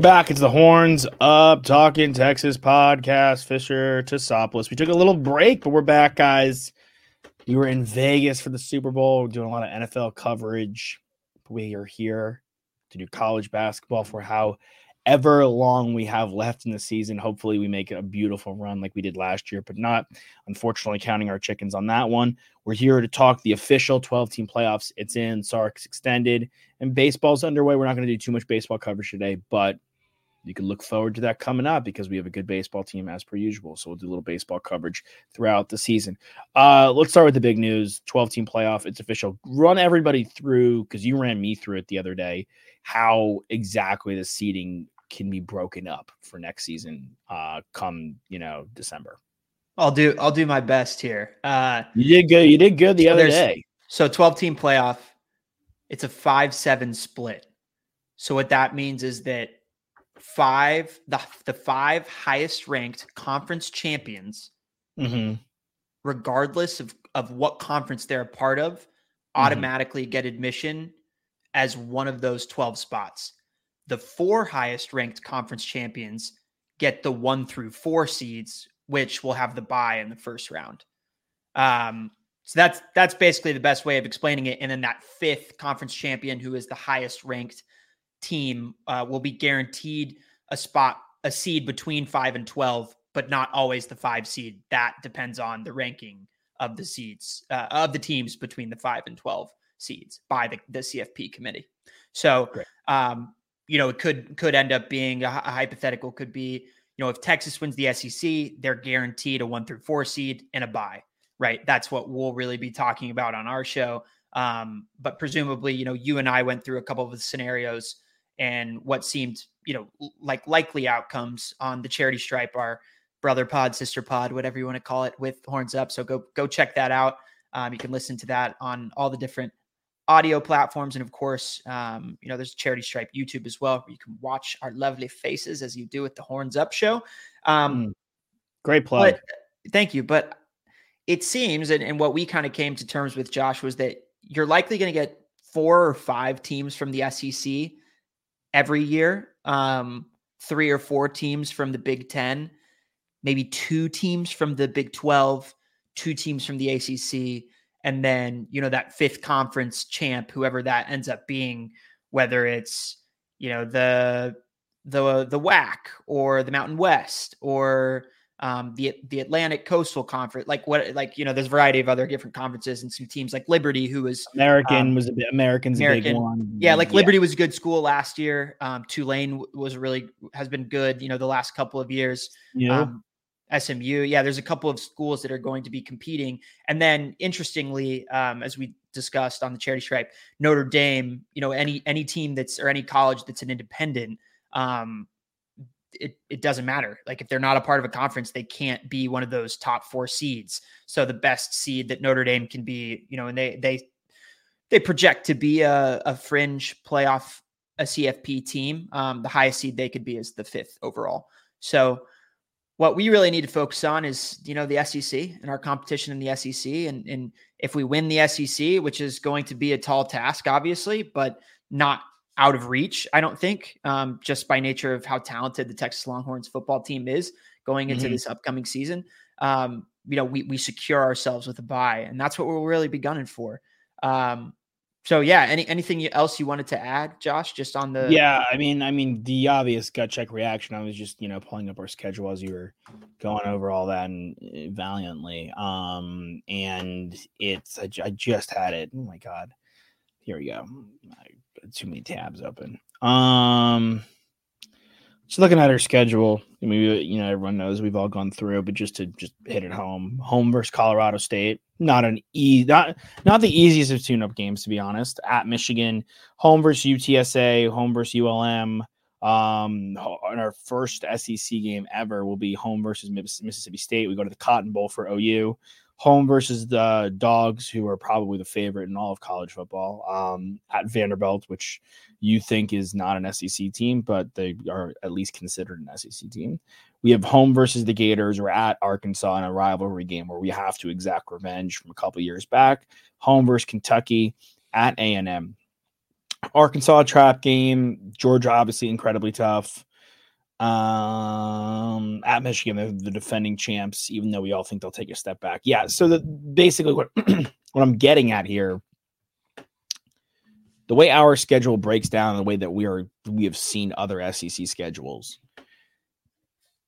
We're back. It's the Horns Up Talking Texas podcast. Fisher Tosopoulos. We took a little break, but we're back, guys. We were in Vegas for the Super Bowl. We're doing a lot of NFL coverage. We are here to do college basketball for however long we have left in the season. Hopefully, we make a beautiful run like we did last year, but not unfortunately counting our chickens on that one. We're here to talk the official 12 team playoffs. It's in, Sark's extended, and baseball's underway. We're not going to do too much baseball coverage today, but you can look forward to that coming up because we have a good baseball team as per usual. So we'll do a little baseball coverage throughout the season. Uh, let's start with the big news 12 team playoff. It's official. Run everybody through because you ran me through it the other day how exactly the seating can be broken up for next season uh, come, you know, December. I'll do I'll do my best here. Uh, you did good. You did good the so other day. So 12 team playoff, it's a 5 7 split. So what that means is that five, the, the five highest ranked conference champions, Mm-hmm. regardless of, of what conference they're a part of, automatically get admission as one of those 12 spots. The four highest ranked conference champions get the one through four seeds, which will have the buy in the first round. Um, so that's that's basically the best way of explaining it. And then that fifth conference champion, who is the highest ranked team, uh, will be guaranteed a spot, a seed between five and twelve, but not always the five seed. That depends on the ranking of the seeds uh, of the teams between the five and twelve seeds by the, the CFP committee. So, um, you know, it could could end up being a, a hypothetical. Could be, you know, if Texas wins the SEC, they're guaranteed a one through four seed and a bye right? That's what we'll really be talking about on our show. Um, but presumably, you know, you and I went through a couple of the scenarios and what seemed, you know, like likely outcomes on the charity stripe, our brother pod, sister pod, whatever you want to call it, with horns up. So go go check that out. Um, you can listen to that on all the different audio platforms, and of course, um, you know, there's charity stripe YouTube as well, where you can watch our lovely faces as you do with the horns up show. Um, Mm. Great plug. but thank you. But it seems, and, and what we kind of came to terms with, Josh, was that you're likely going to get four or five teams from the SEC every year, um, three or four teams from the Big Ten, maybe two teams from the Big 12, two teams from the ACC, and then, you know, that fifth conference champ, whoever that ends up being, whether it's, you know, the, the, the WAC or the Mountain West or, um, the the Atlantic Coastal Conference, like what, like you know, there's a variety of other different conferences and some teams like Liberty, who was American um, was a bit American's a big American. one. yeah, like Liberty was a good school last year. Um, Tulane was really has been good, you know, the last couple of years. Know? Um, SMU, yeah, there's a couple of schools that are going to be competing, and then interestingly, um, as we discussed on the charity stripe, Notre Dame, you know, any any team that's or any college that's an independent, um, it, it doesn't matter. Like if they're not a part of a conference, they can't be one of those top four seeds. So the best seed that Notre Dame can be, you know, and they they they project to be a, a fringe playoff, a CFP team. Um, the highest seed they could be is the fifth overall. So what we really need to focus on is, you know, the SEC and our competition in the SEC. And, and if we win the SEC, which is going to be a tall task, obviously, but not out of reach, I don't think, um, just by nature of how talented the Texas Longhorns football team is going into Mhm. this upcoming season. Um, you know, we we secure ourselves with a bye, and that's what we'll really be gunning for. Um, so yeah, any anything else you wanted to add, Josh, just on the yeah, I mean, I mean, the obvious gut check reaction. I was just, you know, pulling up our schedule as you were going over all that and uh, valiantly. Um, and it's I, I just had it. Oh my god, here we go. I too many tabs open. Um, So looking at our schedule, mean, you know, everyone knows we've all gone through, but just to just hit it home, home versus Colorado State, not an e not not the easiest of tune-up games to be honest. At Michigan, home versus UTSA, home versus ULM. Um, our first SEC game ever will be home versus Mississippi State. We go to the Cotton Bowl for OU. Home versus the Dogs, who are probably the favorite in all of college football. Um, at Vanderbilt, which you think is not an SEC team, but they are at least considered an SEC team. We have home versus the Gators. We're at Arkansas in a rivalry game where we have to exact revenge from a couple years back. Home versus Kentucky at A and M. Arkansas trap game. Georgia obviously incredibly tough. Um, at Michigan, they're the defending champs, even though we all think they'll take a step back. Yeah. So the basically what what I'm getting at here the way our schedule breaks down, the way that we are we have seen other SEC schedules.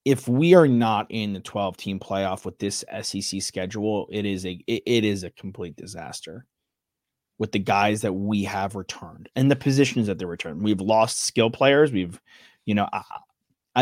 If we are not in the 12 team playoff with this SEC schedule, it is a it, it is a complete disaster with the guys that we have returned and the positions that they returned. We've lost skill players. We've, you know,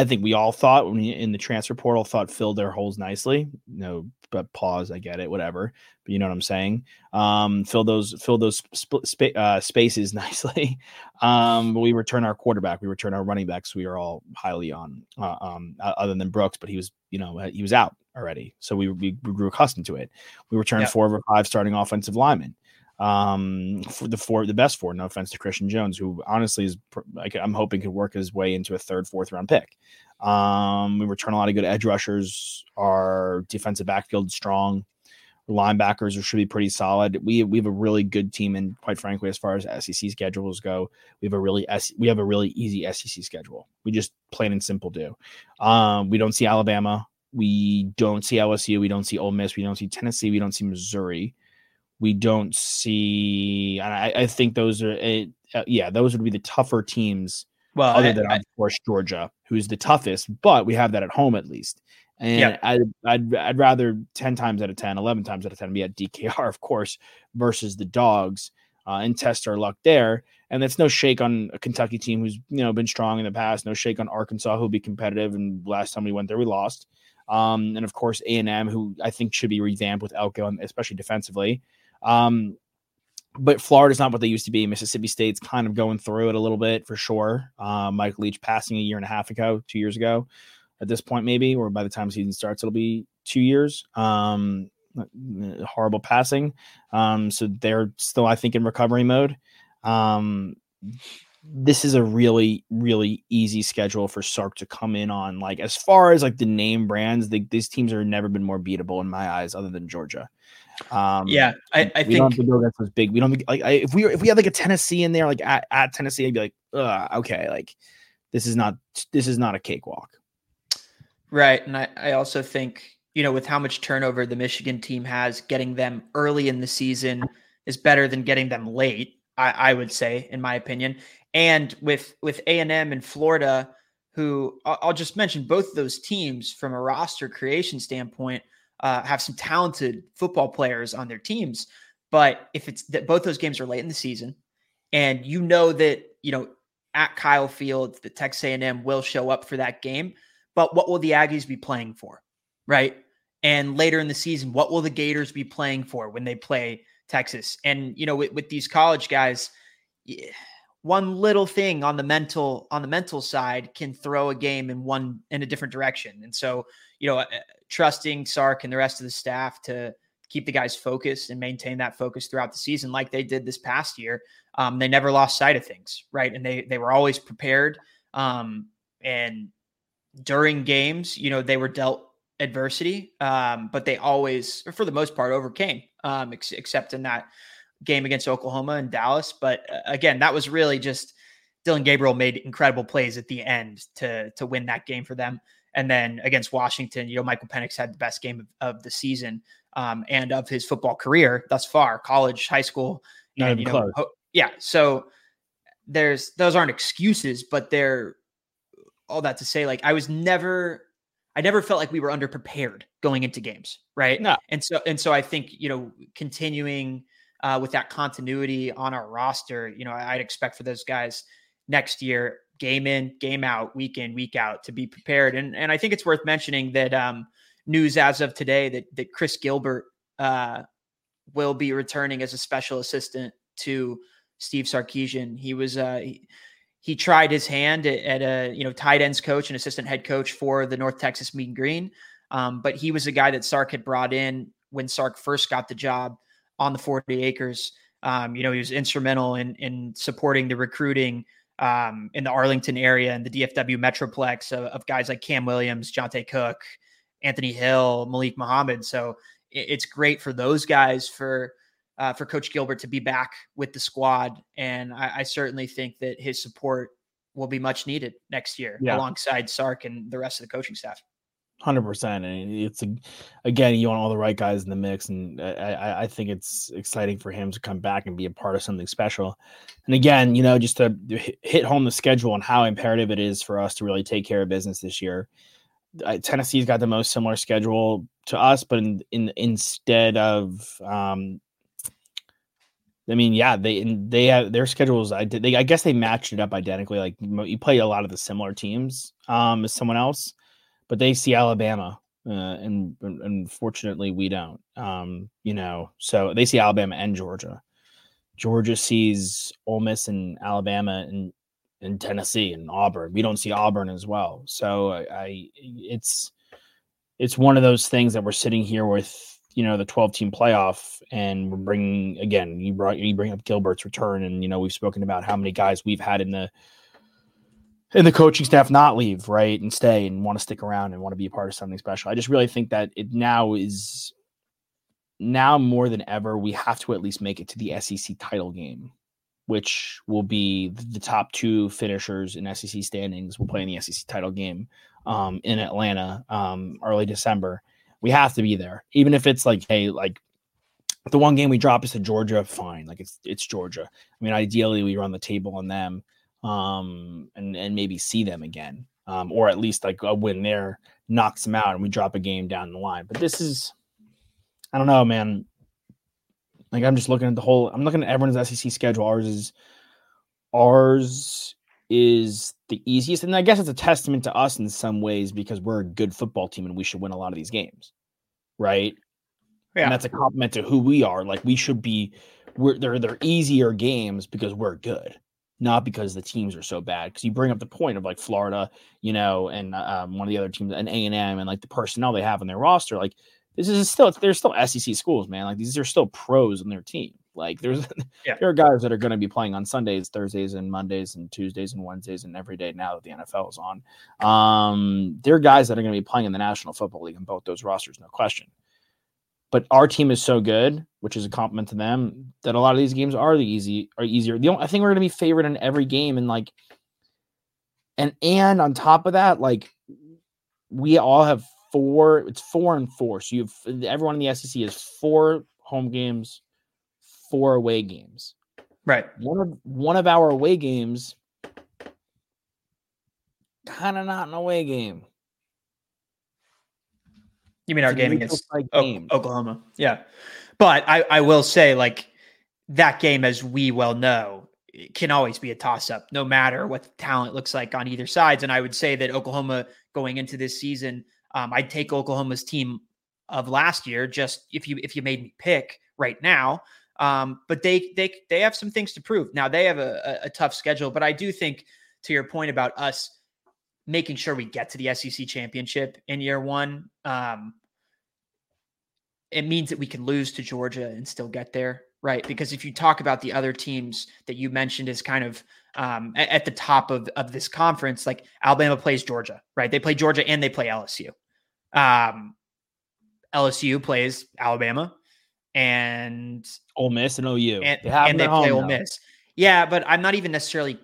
think we all thought when we, in the transfer portal thought filled their holes nicely. No, but pause, I get it, whatever. But you know what I'm saying. Um, fill those fill those sp- sp- uh, spaces nicely. um, we return our quarterback, we return our running backs. We are all highly on, uh, um, other than Brooks, but he was you know he was out already, so we we, we grew accustomed to it. We returned yep. four of our five starting offensive linemen um, for the four, the best four. No offense to Christian Jones, who honestly is, like, I'm hoping could work his way into a third, fourth round pick. Um, we return a lot of good edge rushers. Our defensive backfield strong. Linebackers should be pretty solid. We we have a really good team, and quite frankly, as far as SEC schedules go, we have a really we have a really easy SEC schedule. We just plain and simple do. Um, we don't see Alabama. We don't see LSU. We don't see Ole Miss. We don't see Tennessee. We don't see Missouri we don't see. And I, I think those are, uh, yeah, those would be the tougher teams. Well, other I, than I, of course Georgia, who's the toughest, but we have that at home at least. And yeah. I'd, I'd, I'd rather 10 times out of 10, 11 times out of 10 be at DKR, of course, versus the dogs uh, and test our luck there. And that's no shake on a Kentucky team who's, you know, been strong in the past. No shake on Arkansas, who'll be competitive. And last time we went there, we lost. Um, and of course, A&M, who I think should be revamped with Elko, especially defensively. Um, but Florida's not what they used to be. Mississippi State's kind of going through it a little bit for sure. Uh, Mike Leach passing a year and a half ago, two years ago, at this point maybe, or by the time season starts, it'll be two years. Um, horrible passing. Um, so they're still, I think, in recovery mode. Um, this is a really, really easy schedule for Sark to come in on. Like as far as like the name brands, the, these teams have never been more beatable in my eyes, other than Georgia. Um, yeah, I, I we think don't have to go against those big. We don't like I, if we if we had like a Tennessee in there, like at, at Tennessee, I'd be like, okay, like this is not this is not a cakewalk. Right, and I I also think you know with how much turnover the Michigan team has, getting them early in the season is better than getting them late. I, I would say, in my opinion, and with with A and M and Florida, who I'll just mention both those teams from a roster creation standpoint uh, have some talented football players on their teams. But if it's that both those games are late in the season, and you know that you know at Kyle Field, the Texas A&M will show up for that game, but what will the Aggies be playing for, right? And later in the season, what will the Gators be playing for when they play Texas? And you know, with, with these college guys, one little thing on the mental on the mental side can throw a game in one in a different direction. And so, you know, trusting Sark and the rest of the staff to keep the guys focused and maintain that focus throughout the season, like they did this past year. Um, they never lost sight of things, right? And they they were always prepared. Um, and during games, you know, they were dealt adversity, um, but they always, for the most part, overcame, um, ex- except in that game against Oklahoma and Dallas. But uh, again, that was really just Dillon Gabriel made incredible plays at the end to to win that game for them. And then against Washington, you know, Michael Penix had the best game of, of the season um, and of his football career thus far, college, high school. Not and, you know, ho- yeah. So there's those aren't excuses, but they're all that to say, like I was never I never felt like we were underprepared going into games, right? No. And so and so I think, you know, continuing uh, with that continuity on our roster, you know, I'd expect for those guys next year game in, game out, week in, week out to be prepared. And and I think it's worth mentioning that um, news as of today that that Chris Gilbert uh, will be returning as a special assistant to Steve Sarkisian. He was uh, he, he tried his hand at, at, a you know tight ends coach and assistant head coach for the North Texas Mean Green, um, but he was a guy that Sark had brought in when Sark first got the job on the 40 acres. Um, you know, he was instrumental in in supporting the recruiting um, in the Arlington area and the DFW Metroplex of, of guys like Cam Williams, Johntay Cook, Anthony Hill, Malik Muhammad. So it, it's great for those guys for uh, for Coach Gilbert to be back with the squad, and I, I, certainly think that his support will be much needed next year yeah. alongside Sark and the rest of the coaching staff. Hundred percent, and it's a, again, you want all the right guys in the mix, and I, I think it's exciting for him to come back and be a part of something special. And again, you know, just to hit home the schedule and how imperative it is for us to really take care of business this year. Tennessee's got the most similar schedule to us, but in, in instead of um, I mean, yeah, they they have their schedules. I did. They, I guess they matched it up identically. Like you play a lot of the similar teams um, as someone else, but they see Alabama, uh, and, unfortunately we don't. Um, you know, so they see Alabama and Georgia. Georgia sees Ole Miss and Alabama and in Tennessee and Auburn. We don't see Auburn as well. So I, I it's it's one of those things that we're sitting here with you know the 12 team playoff and we're bringing again you brought you bring up gilbert's return and you know we've spoken about how many guys we've had in the in the coaching staff not leave right and stay and want to stick around and want to be a part of something special i just really think that it now is now more than ever we have to at least make it to the sec title game which will be the top two finishers in sec standings will play in the sec title game um, in atlanta um, early december we have to be there, even if it's like, hey, like the one game we drop is to Georgia, fine. Like it's it's Georgia. I mean, ideally we run the table on them, um, and and maybe see them again, um, or at least like a win there knocks them out, and we drop a game down the line. But this is, I don't know, man. Like I'm just looking at the whole. I'm looking at everyone's SEC schedule. Ours is, ours is the easiest. And I guess it's a testament to us in some ways because we're a good football team and we should win a lot of these games. Right. Yeah. And that's a compliment to who we are. Like we should be we're they're they're easier games because we're good, not because the teams are so bad. Because you bring up the point of like Florida, you know, and um, one of the other teams, and A and M, and like the personnel they have on their roster. Like this is still they're still SEC schools, man. Like these are still pros on their team. Like there's yeah. there are guys that are going to be playing on Sundays, Thursdays, and Mondays, and Tuesdays and Wednesdays, and every day now that the NFL is on. Um, there are guys that are going to be playing in the National Football League in both those rosters, no question. But our team is so good, which is a compliment to them, that a lot of these games are the easy are easier. The only, I think we're going to be favored in every game, and like, and and on top of that, like, we all have four. It's four and four. So you have everyone in the SEC is four home games four away games. Right. One of one of our away games kind of not an away game. You mean our game against o- Oklahoma? Yeah. But I, I will say, like, that game, as we well know, can always be a toss up, no matter what the talent looks like on either sides. And I would say that Oklahoma going into this season, um, I'd take Oklahoma's team of last year just if you if you made me pick right now. Um, but they they they have some things to prove. Now they have a, a, a tough schedule, but I do think to your point about us making sure we get to the SEC championship in year one, um, it means that we can lose to Georgia and still get there, right? Because if you talk about the other teams that you mentioned as kind of um, at, at, the top of, of this conference, like Alabama plays Georgia, right? They play Georgia and they play LSU. Um, LSU plays Alabama and Ole Miss and OU. And they, and they play Ole Miss. Yeah, but I'm not even necessarily.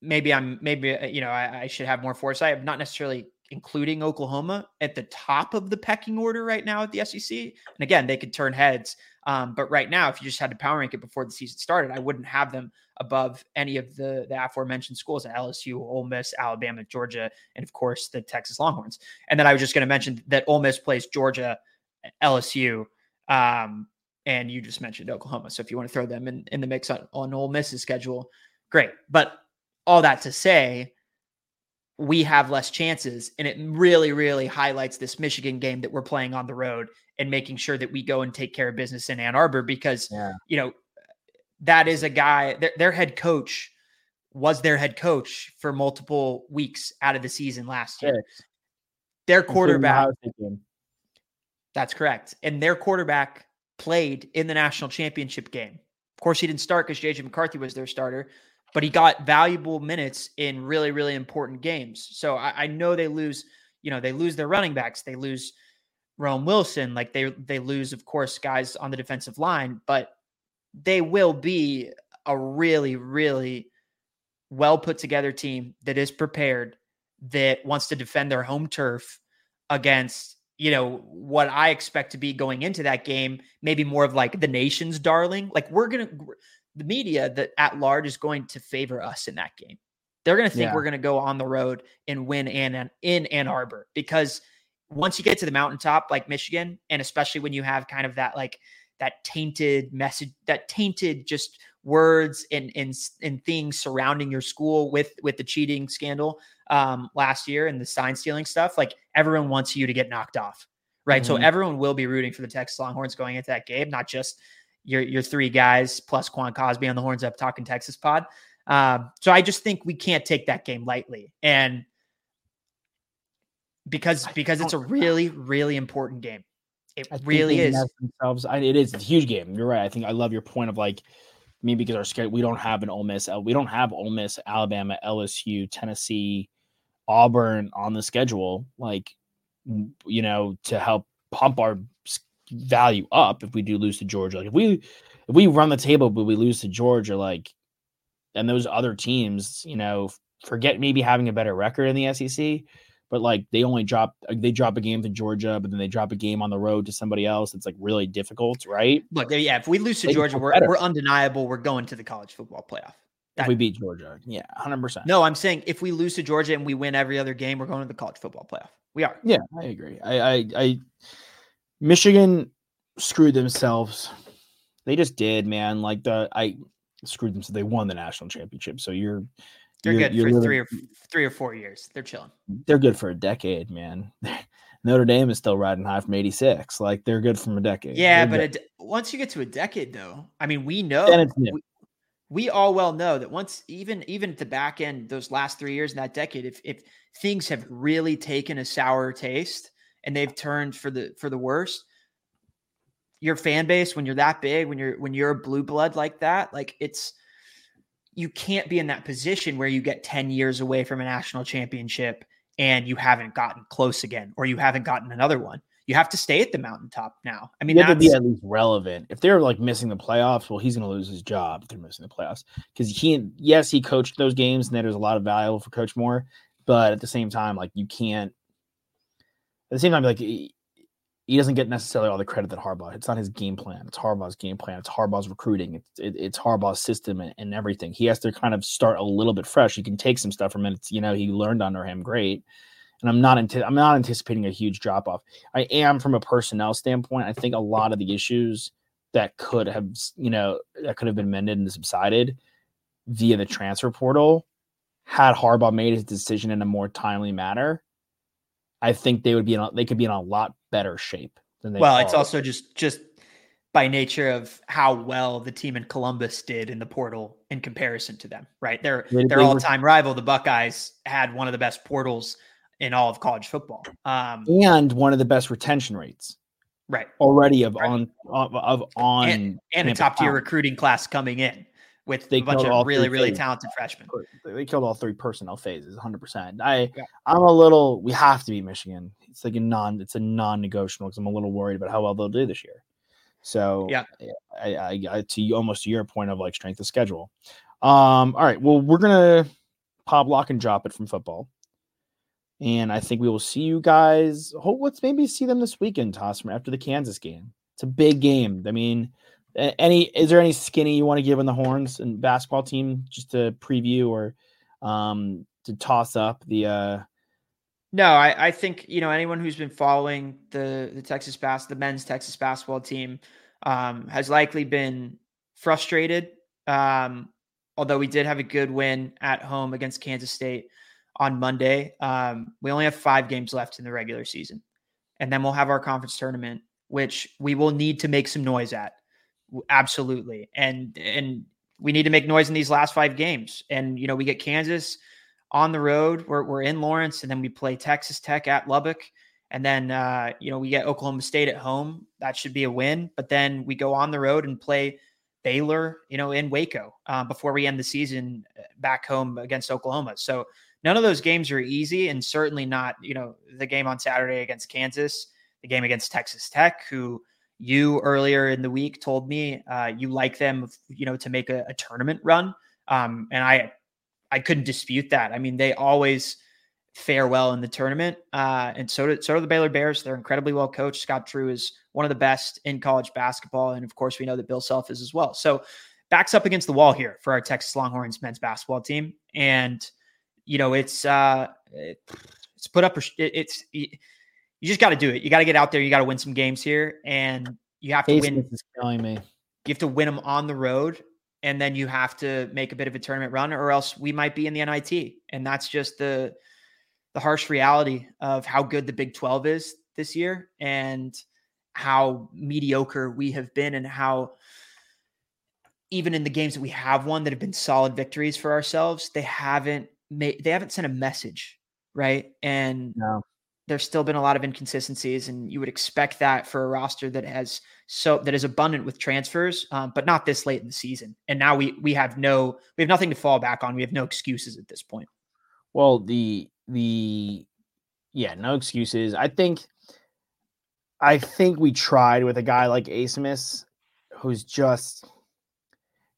Maybe I'm. Maybe uh, you know I, I should have more foresight. I'm not necessarily including Oklahoma at the top of the pecking order right now at the SEC. And again, they could turn heads. Um, but right now, if you just had to power rank it before the season started, I wouldn't have them above any of the, the aforementioned schools: at LSU, Ole Miss, Alabama, Georgia, and of course the Texas Longhorns. And then I was just going to mention that Ole Miss plays Georgia, LSU, um, and you just mentioned Oklahoma. So if you want to throw them in, in the mix on, on Ole Miss's schedule, great. But all that to say, we have less chances. And it really, really highlights this Michigan game that we're playing on the road and making sure that we go and take care of business in Ann Arbor because, Yeah. you know, that is a guy, their, their head coach was their head coach for multiple weeks out of the season last year. Six, Their quarterback, Ohio State game. that's correct. And their quarterback played in the national championship game. Of course, he didn't start because JJ McCarthy was their starter, but he got valuable minutes in really, really important games. So I, I know they lose, you know, they lose their running backs, they lose Rome Wilson, like they they lose, of course, guys on the defensive line, but they will be a really, really well put together team that is prepared, that wants to defend their home turf against, you know, what I expect to be going into that game, maybe more of like the nation's darling. Like we're gonna the media that at large is going to favor us in that game. They're gonna think Yeah. we're gonna go on the road and win Ann in Ann Arbor because once you get to the mountaintop like Michigan, and especially when you have kind of that like that tainted message, that tainted just words and and and things surrounding your school with with the cheating scandal um last year and the sign stealing stuff, like everyone wants you to get knocked off. Right. So Mhm. everyone will be rooting for the Texas Longhorns going into that game, not just your your three guys plus Quan Cosby on the horns up talking Texas pod. Um, so I just think we can't take that game lightly. And because because it's a really, really important game. It I really is. Themselves. I, it is a huge game. You're right. I think I love your point of like maybe because our schedule we don't have an Ole Miss. uh, We don't have Ole Miss, Alabama, LSU, Tennessee, Auburn on the schedule. Like you know to help pump our value up if we do lose to Georgia. Like if we if we run the table but we lose to Georgia, like and those other teams, you know, forget maybe having a better record in the SEC but like they only drop they drop a game to Georgia, but then they drop a game on the road to somebody else. It's like really difficult, right? Look, yeah, if we lose to They Georgia, we're, better. we're undeniable. We're going to the college football playoff. If we beat Georgia, yeah, hundred percent. No, I'm saying if we lose to Georgia and we win every other game, we're going to the college football playoff. We are. Yeah, I agree. I, I, I, Michigan screwed themselves. They just did, man. Like the I screwed them so They won the national championship. So you're They're you're- good you're for living- three or three or four years. They're chilling. they're good for a decade, man. Notre Dame is still riding high from '86. Like they're good from a decade. Yeah, They're but a de- once you get to a decade, though, I mean, we know then it's new. we, we all well know that once even even at the back end, those last three years in that decade, if if things have really taken a sour taste and they've turned for the for the worst your fan base when you're that big, when you're when you're a blue blood like that, like it's you can't be in that position where you get 10 years away from a national championship and you haven't gotten close again or you haven't gotten another one. You have to stay at the mountaintop now. I mean, you have to be at least relevant. If they're like missing the playoffs, well, he's going to lose his job if they're missing the playoffs because he, yes, he coached those games and there's a lot of value for Coach Moore, but at the same time, like you can't. At the same time, like he, he doesn't get necessarily all the credit that Harbaugh. It's not his game plan. It's Harbaugh's game plan. It's Harbaugh's recruiting. It's it, it's Harbaugh's system and, and everything. He has to kind of start a little bit fresh. You can take some stuff from it. You know, he learned under him great. And I'm not anti- I'm not anticipating a huge drop off. I am from a personnel standpoint. I think a lot of the issues that could have, you know, that could have been mended and subsided via the transfer portal, had Harbaugh made his decision in a more timely manner, I think they would be in a, they could be in a lot better shape than they. well, it's also just just by nature of how well the team in Columbus did in the portal in comparison to them, right? Their They- their all-time rival, the Buckeyes, had one of the best portals in all of college football. Um, and one of the best retention rates right. already of Right. on of, of on And a top tier recruiting class coming in with They a bunch of really, really phases. talented freshmen. they killed all three personnel phases 100% i Yeah. i'm a little we have to be michigan it's like a non it's a non-negotiable because i'm a little worried about how well they'll do this year so Yeah. I, I, I to you almost to your point of like strength of schedule um all right well we're gonna pop lock and drop it from football and i think we will see you guys hope let's maybe see them this weekend toss from after the kansas game it's a big game i mean any is there any skinny you want to give on the horns and basketball team just to preview or um to toss up the uh No, I, I think you know anyone who's been following the the Texas bas the men's Texas basketball team um, has likely been frustrated um, although we did have a good win at home against Kansas State on Monday, um, we only have five games left in the regular season. And then we'll have our conference tournament, which we will need to make some noise at. Absolutely. And and we need to make noise in these last five games. And you know, we get Kansas on the road. We're, we're in Lawrence, and then we play Texas Tech at Lubbock. And then, uh, you know, we get Oklahoma State at home. That should be a win. But then we go on the road and play Baylor, you know, in Waco uh, before we end the season uh, back home against Oklahoma. So none of those games are easy, and certainly not, you know, the game on Saturday against Kansas, the game against Texas Tech, who you earlier in the week told me uh, you like them, you know, to make a, a tournament run. Um, and I, I couldn't dispute that. I mean, they always fare well in the tournament. Uh, and so do, so do the Baylor Bears. They're incredibly well coached. Scott Drew is one of the best in college basketball. And of course, we know that Bill Self is as well. So backs up against the wall here for our Texas Longhorns men's basketball team. And, you know, it's, uh, it's put up, it's, you just got to do it. You got to get out there. You got to win some games here. And you have to win. Is killing me. You have to win them on the road and then you have to make a bit of a tournament run or else we might be in the NIT. And that's just the the harsh reality of how good the Big 12 is this year and how mediocre we have been and how even in the games that we have won that have been solid victories for ourselves, they haven't made they haven't sent a message, right? And no. There's still been a lot of inconsistencies, and you would expect that for a roster that has so that is abundant with transfers, um, but not this late in the season. And now we we have no we have nothing to fall back on. We have no excuses at this point. Well, the the yeah, no excuses. I think I think we tried with a guy like Abmas, who's just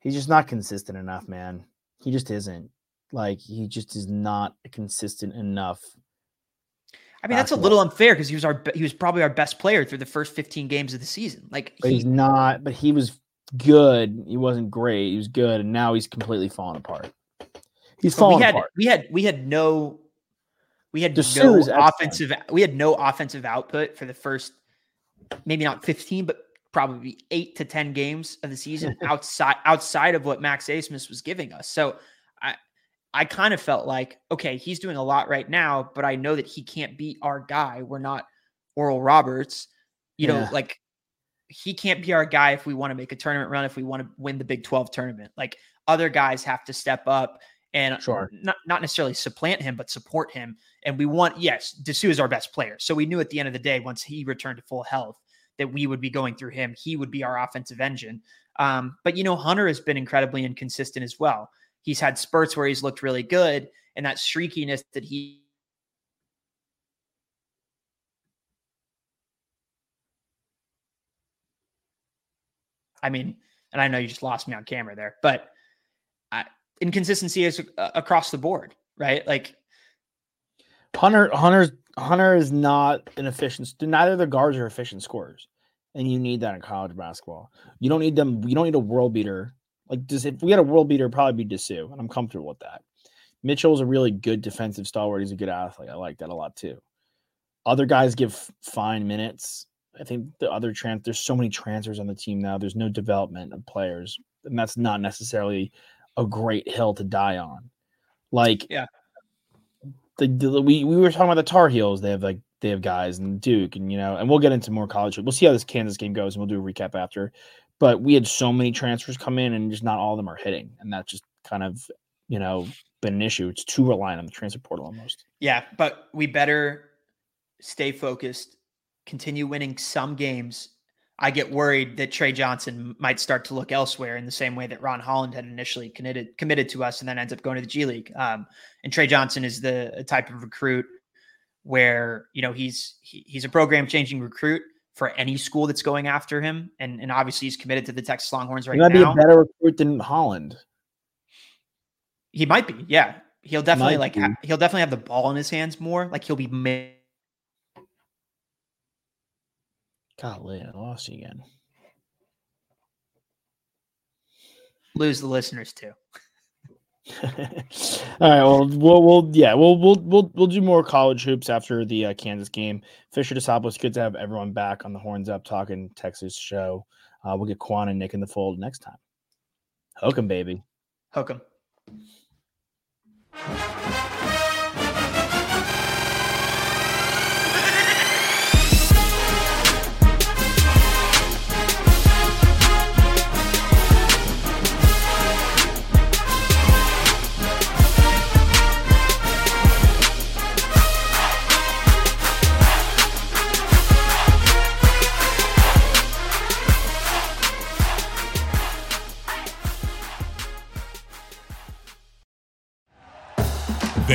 he's just not consistent enough, man. He just isn't. Like he just is not consistent enough. I mean, that's a little unfair because he was our he was probably our best player through the first 15 games of the season. Like he, he's not, but he was good. He wasn't great. He was good, and now he's completely fallen apart. He's fallen we had, apart. We had we had no we had no offensive. We had no offensive output for the first, maybe not fifteen, but probably eight to ten games of the season outside outside of what Max Abmas was giving us. So I kind of felt like okay, he's doing a lot right now, but I know that he can't be our guy. We're not Oral Roberts, you yeah. know, like he can't be our guy if we want to make a tournament run, if we want to win the Big 12 tournament. Like other guys have to step up and sure. not, not necessarily supplant him, but support him. And we want, yes, Disu is our best player. So we knew at the end of the day, once he returned to full health, that we would be going through him. He would be our offensive engine. Um, but, you know, Hunter has been incredibly inconsistent as well. He's had spurts where he's looked really good, and that streakiness that he I mean, and I know you just lost me on camera there, but I, inconsistency is uh, across the board, right? Like Hunter, Hunter's Hunter is not an efficient. Neither the guards are efficient scorers, and you need that in college basketball. You don't need them. You don't need a world beater. Like, does if we had a world beater, probably be Disu, and I'm comfortable with that. Mitchell's a really good defensive stalwart. He's a good athlete. I like that a lot too. Other guys give fine minutes. I think the other trans there's so many transfers on the team now. There's no development of players, and that's not necessarily a great hill to die on. Like, yeah, the, the, we we were talking about the Tar Heels. They have like they have guys and Duke, and you know, and we'll get into more college. We'll see how this Kansas game goes, and we'll do a recap after. But we had so many transfers come in, and just not all of them are hitting, and that's just kind of you know been an issue. It's too reliant on the transfer portal almost. Yeah, but we better stay focused, continue winning some games, I get worried that Tre Johnson might start to look elsewhere in the same way that Ron Holland had initially committed committed to us and then ends up going to the G League. Um, and Tre Johnson is the type of recruit where you know he's he, he's a program changing recruit for any school that's going after him, and and obviously he's committed to the Texas Longhorns right he might now. be a better recruit than Holland. He might be, yeah. He'll definitely like ha- he'll definitely have the ball in his hands more. Like he'll be. Ma- Golly, I lost you again. Lose the listeners too. All right. Well, we'll, we'll, yeah, we'll, we'll, we'll, we'll do more college hoops after the uh, Kansas game. Fisher DeSopoulos, good to have everyone back on the Horns Up Talking Texas show. Uh, we'll get Quan and Nick in the fold next time. Hook 'em, baby. Hook 'em.